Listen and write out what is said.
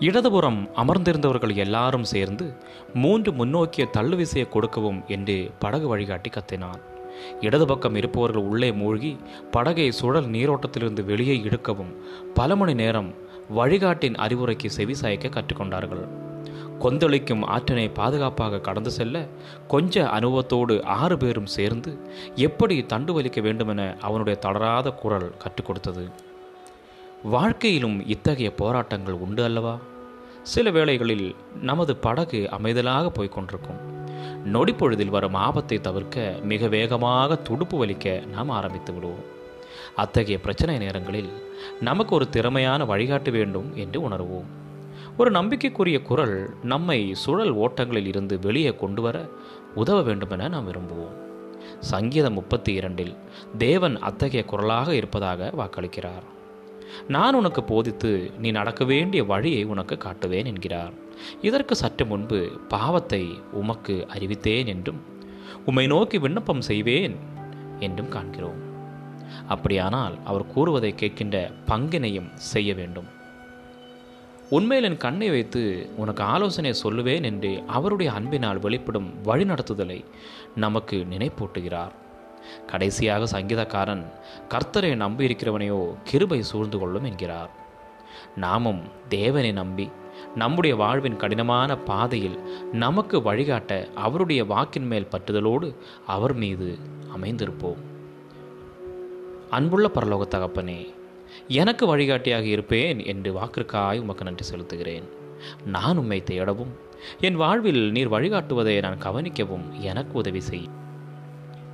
இடதுபுறம் அமர்ந்திருந்தவர்கள் எல்லாரும் சேர்ந்து மூன்று முன்னோக்கிய தள்ளுவிசையை கொடுக்கவும் என்று படகு வழிகாட்டி கத்தினான். இடது பக்கம் இருப்பவர்கள் உள்ளே மூழ்கி படகை சுழல் நீரோட்டத்திலிருந்து வெளியே இழுக்கவும் பல மணி நேரம் வழிகாட்டின் அறிவுரைக்கு செவிசாய்க்க கற்றுக்கொண்டார்கள். கொந்தளிக்கும் ஆற்றினை பாதுகாப்பாக கடந்து செல்ல கொஞ்ச அனுபவத்தோடு ஆறு பேரும் சேர்ந்து எப்படி தண்டு வலிக்க வேண்டுமென அவனுடைய தளராத குரல் கற்றுக் கொடுத்தது வாழ்க்கையிலும் இத்தகைய போராட்டங்கள் உண்டு அல்லவா? சில வேளைகளில் நமது படகு அமைதலாக போய்கொண்டிருக்கும் நொடிப்பொழுதில் வரும் ஆபத்தை தவிர்க்க மிக வேகமாக துடுப்பு வலிக்க நாம் ஆரம்பித்து விடுவோம். அத்தகைய பிரச்சனை நேரங்களில் நமக்கு ஒரு திறமையான வழிகாட்ட வேண்டும் என்று உணர்வோம். ஒரு நம்பிக்கைக்குரிய குரல் நம்மை சுழல் ஓட்டங்களில் இருந்து வெளியே கொண்டு வர உதவ வேண்டுமென நாம் விரும்புவோம். சங்கீதம் முப்பத்தி இரண்டில் தேவன் அத்தகைய குரலாக இருப்பதாக வாக்களிக்கிறார். நான் உனக்கு போதித்து நீ நடக்க வேண்டிய வழியை உனக்கு காட்டுவேன் என்கிறார். இதற்கு சற்று முன்பு பாவத்தை உமக்கு அறிவித்தேன் என்றும் உம்மை நோக்கி விண்ணப்பம் செய்வேன் என்றும் காண்கிறோம். அப்படியானால் அவர் கூறுவதை கேட்கின்ற பங்கினையும் செய்ய வேண்டும். உண்மையில் என் கண்ணை வைத்து உனக்கு ஆலோசனை சொல்லுவேன் என்று அவருடைய அன்பினால் வெளிப்படும் வழிநடத்துதலை நமக்கு நினைப்பூட்டுகிறார். கடைசியாக சங்கீதக்காரன் கர்த்தரை நம்பி இருக்கிறவனையோ கிருபை சூழ்ந்து கொள்ளும் என்கிறார். நாமும் தேவனை நம்பி நம்முடைய வாழ்வின் கடினமான பாதையில் நமக்கு வழிகாட்ட அவருடைய வாக்கின் மேல் பற்றுதலோடு அவர் மீது அமைந்திருப்போம். அன்புள்ள பரலோக தகப்பனே எனக்கு வழிகாட்டியாக இருப்பேன் என்று வாக்கிற்காய் உமக்கு நன்றி செலுத்துகிறேன். நான் உம்மை தேடவும் என் வாழ்வில் நீர் வழிகாட்டுவதை நான் கவனிக்கவும் எனக்கு உதவி செய்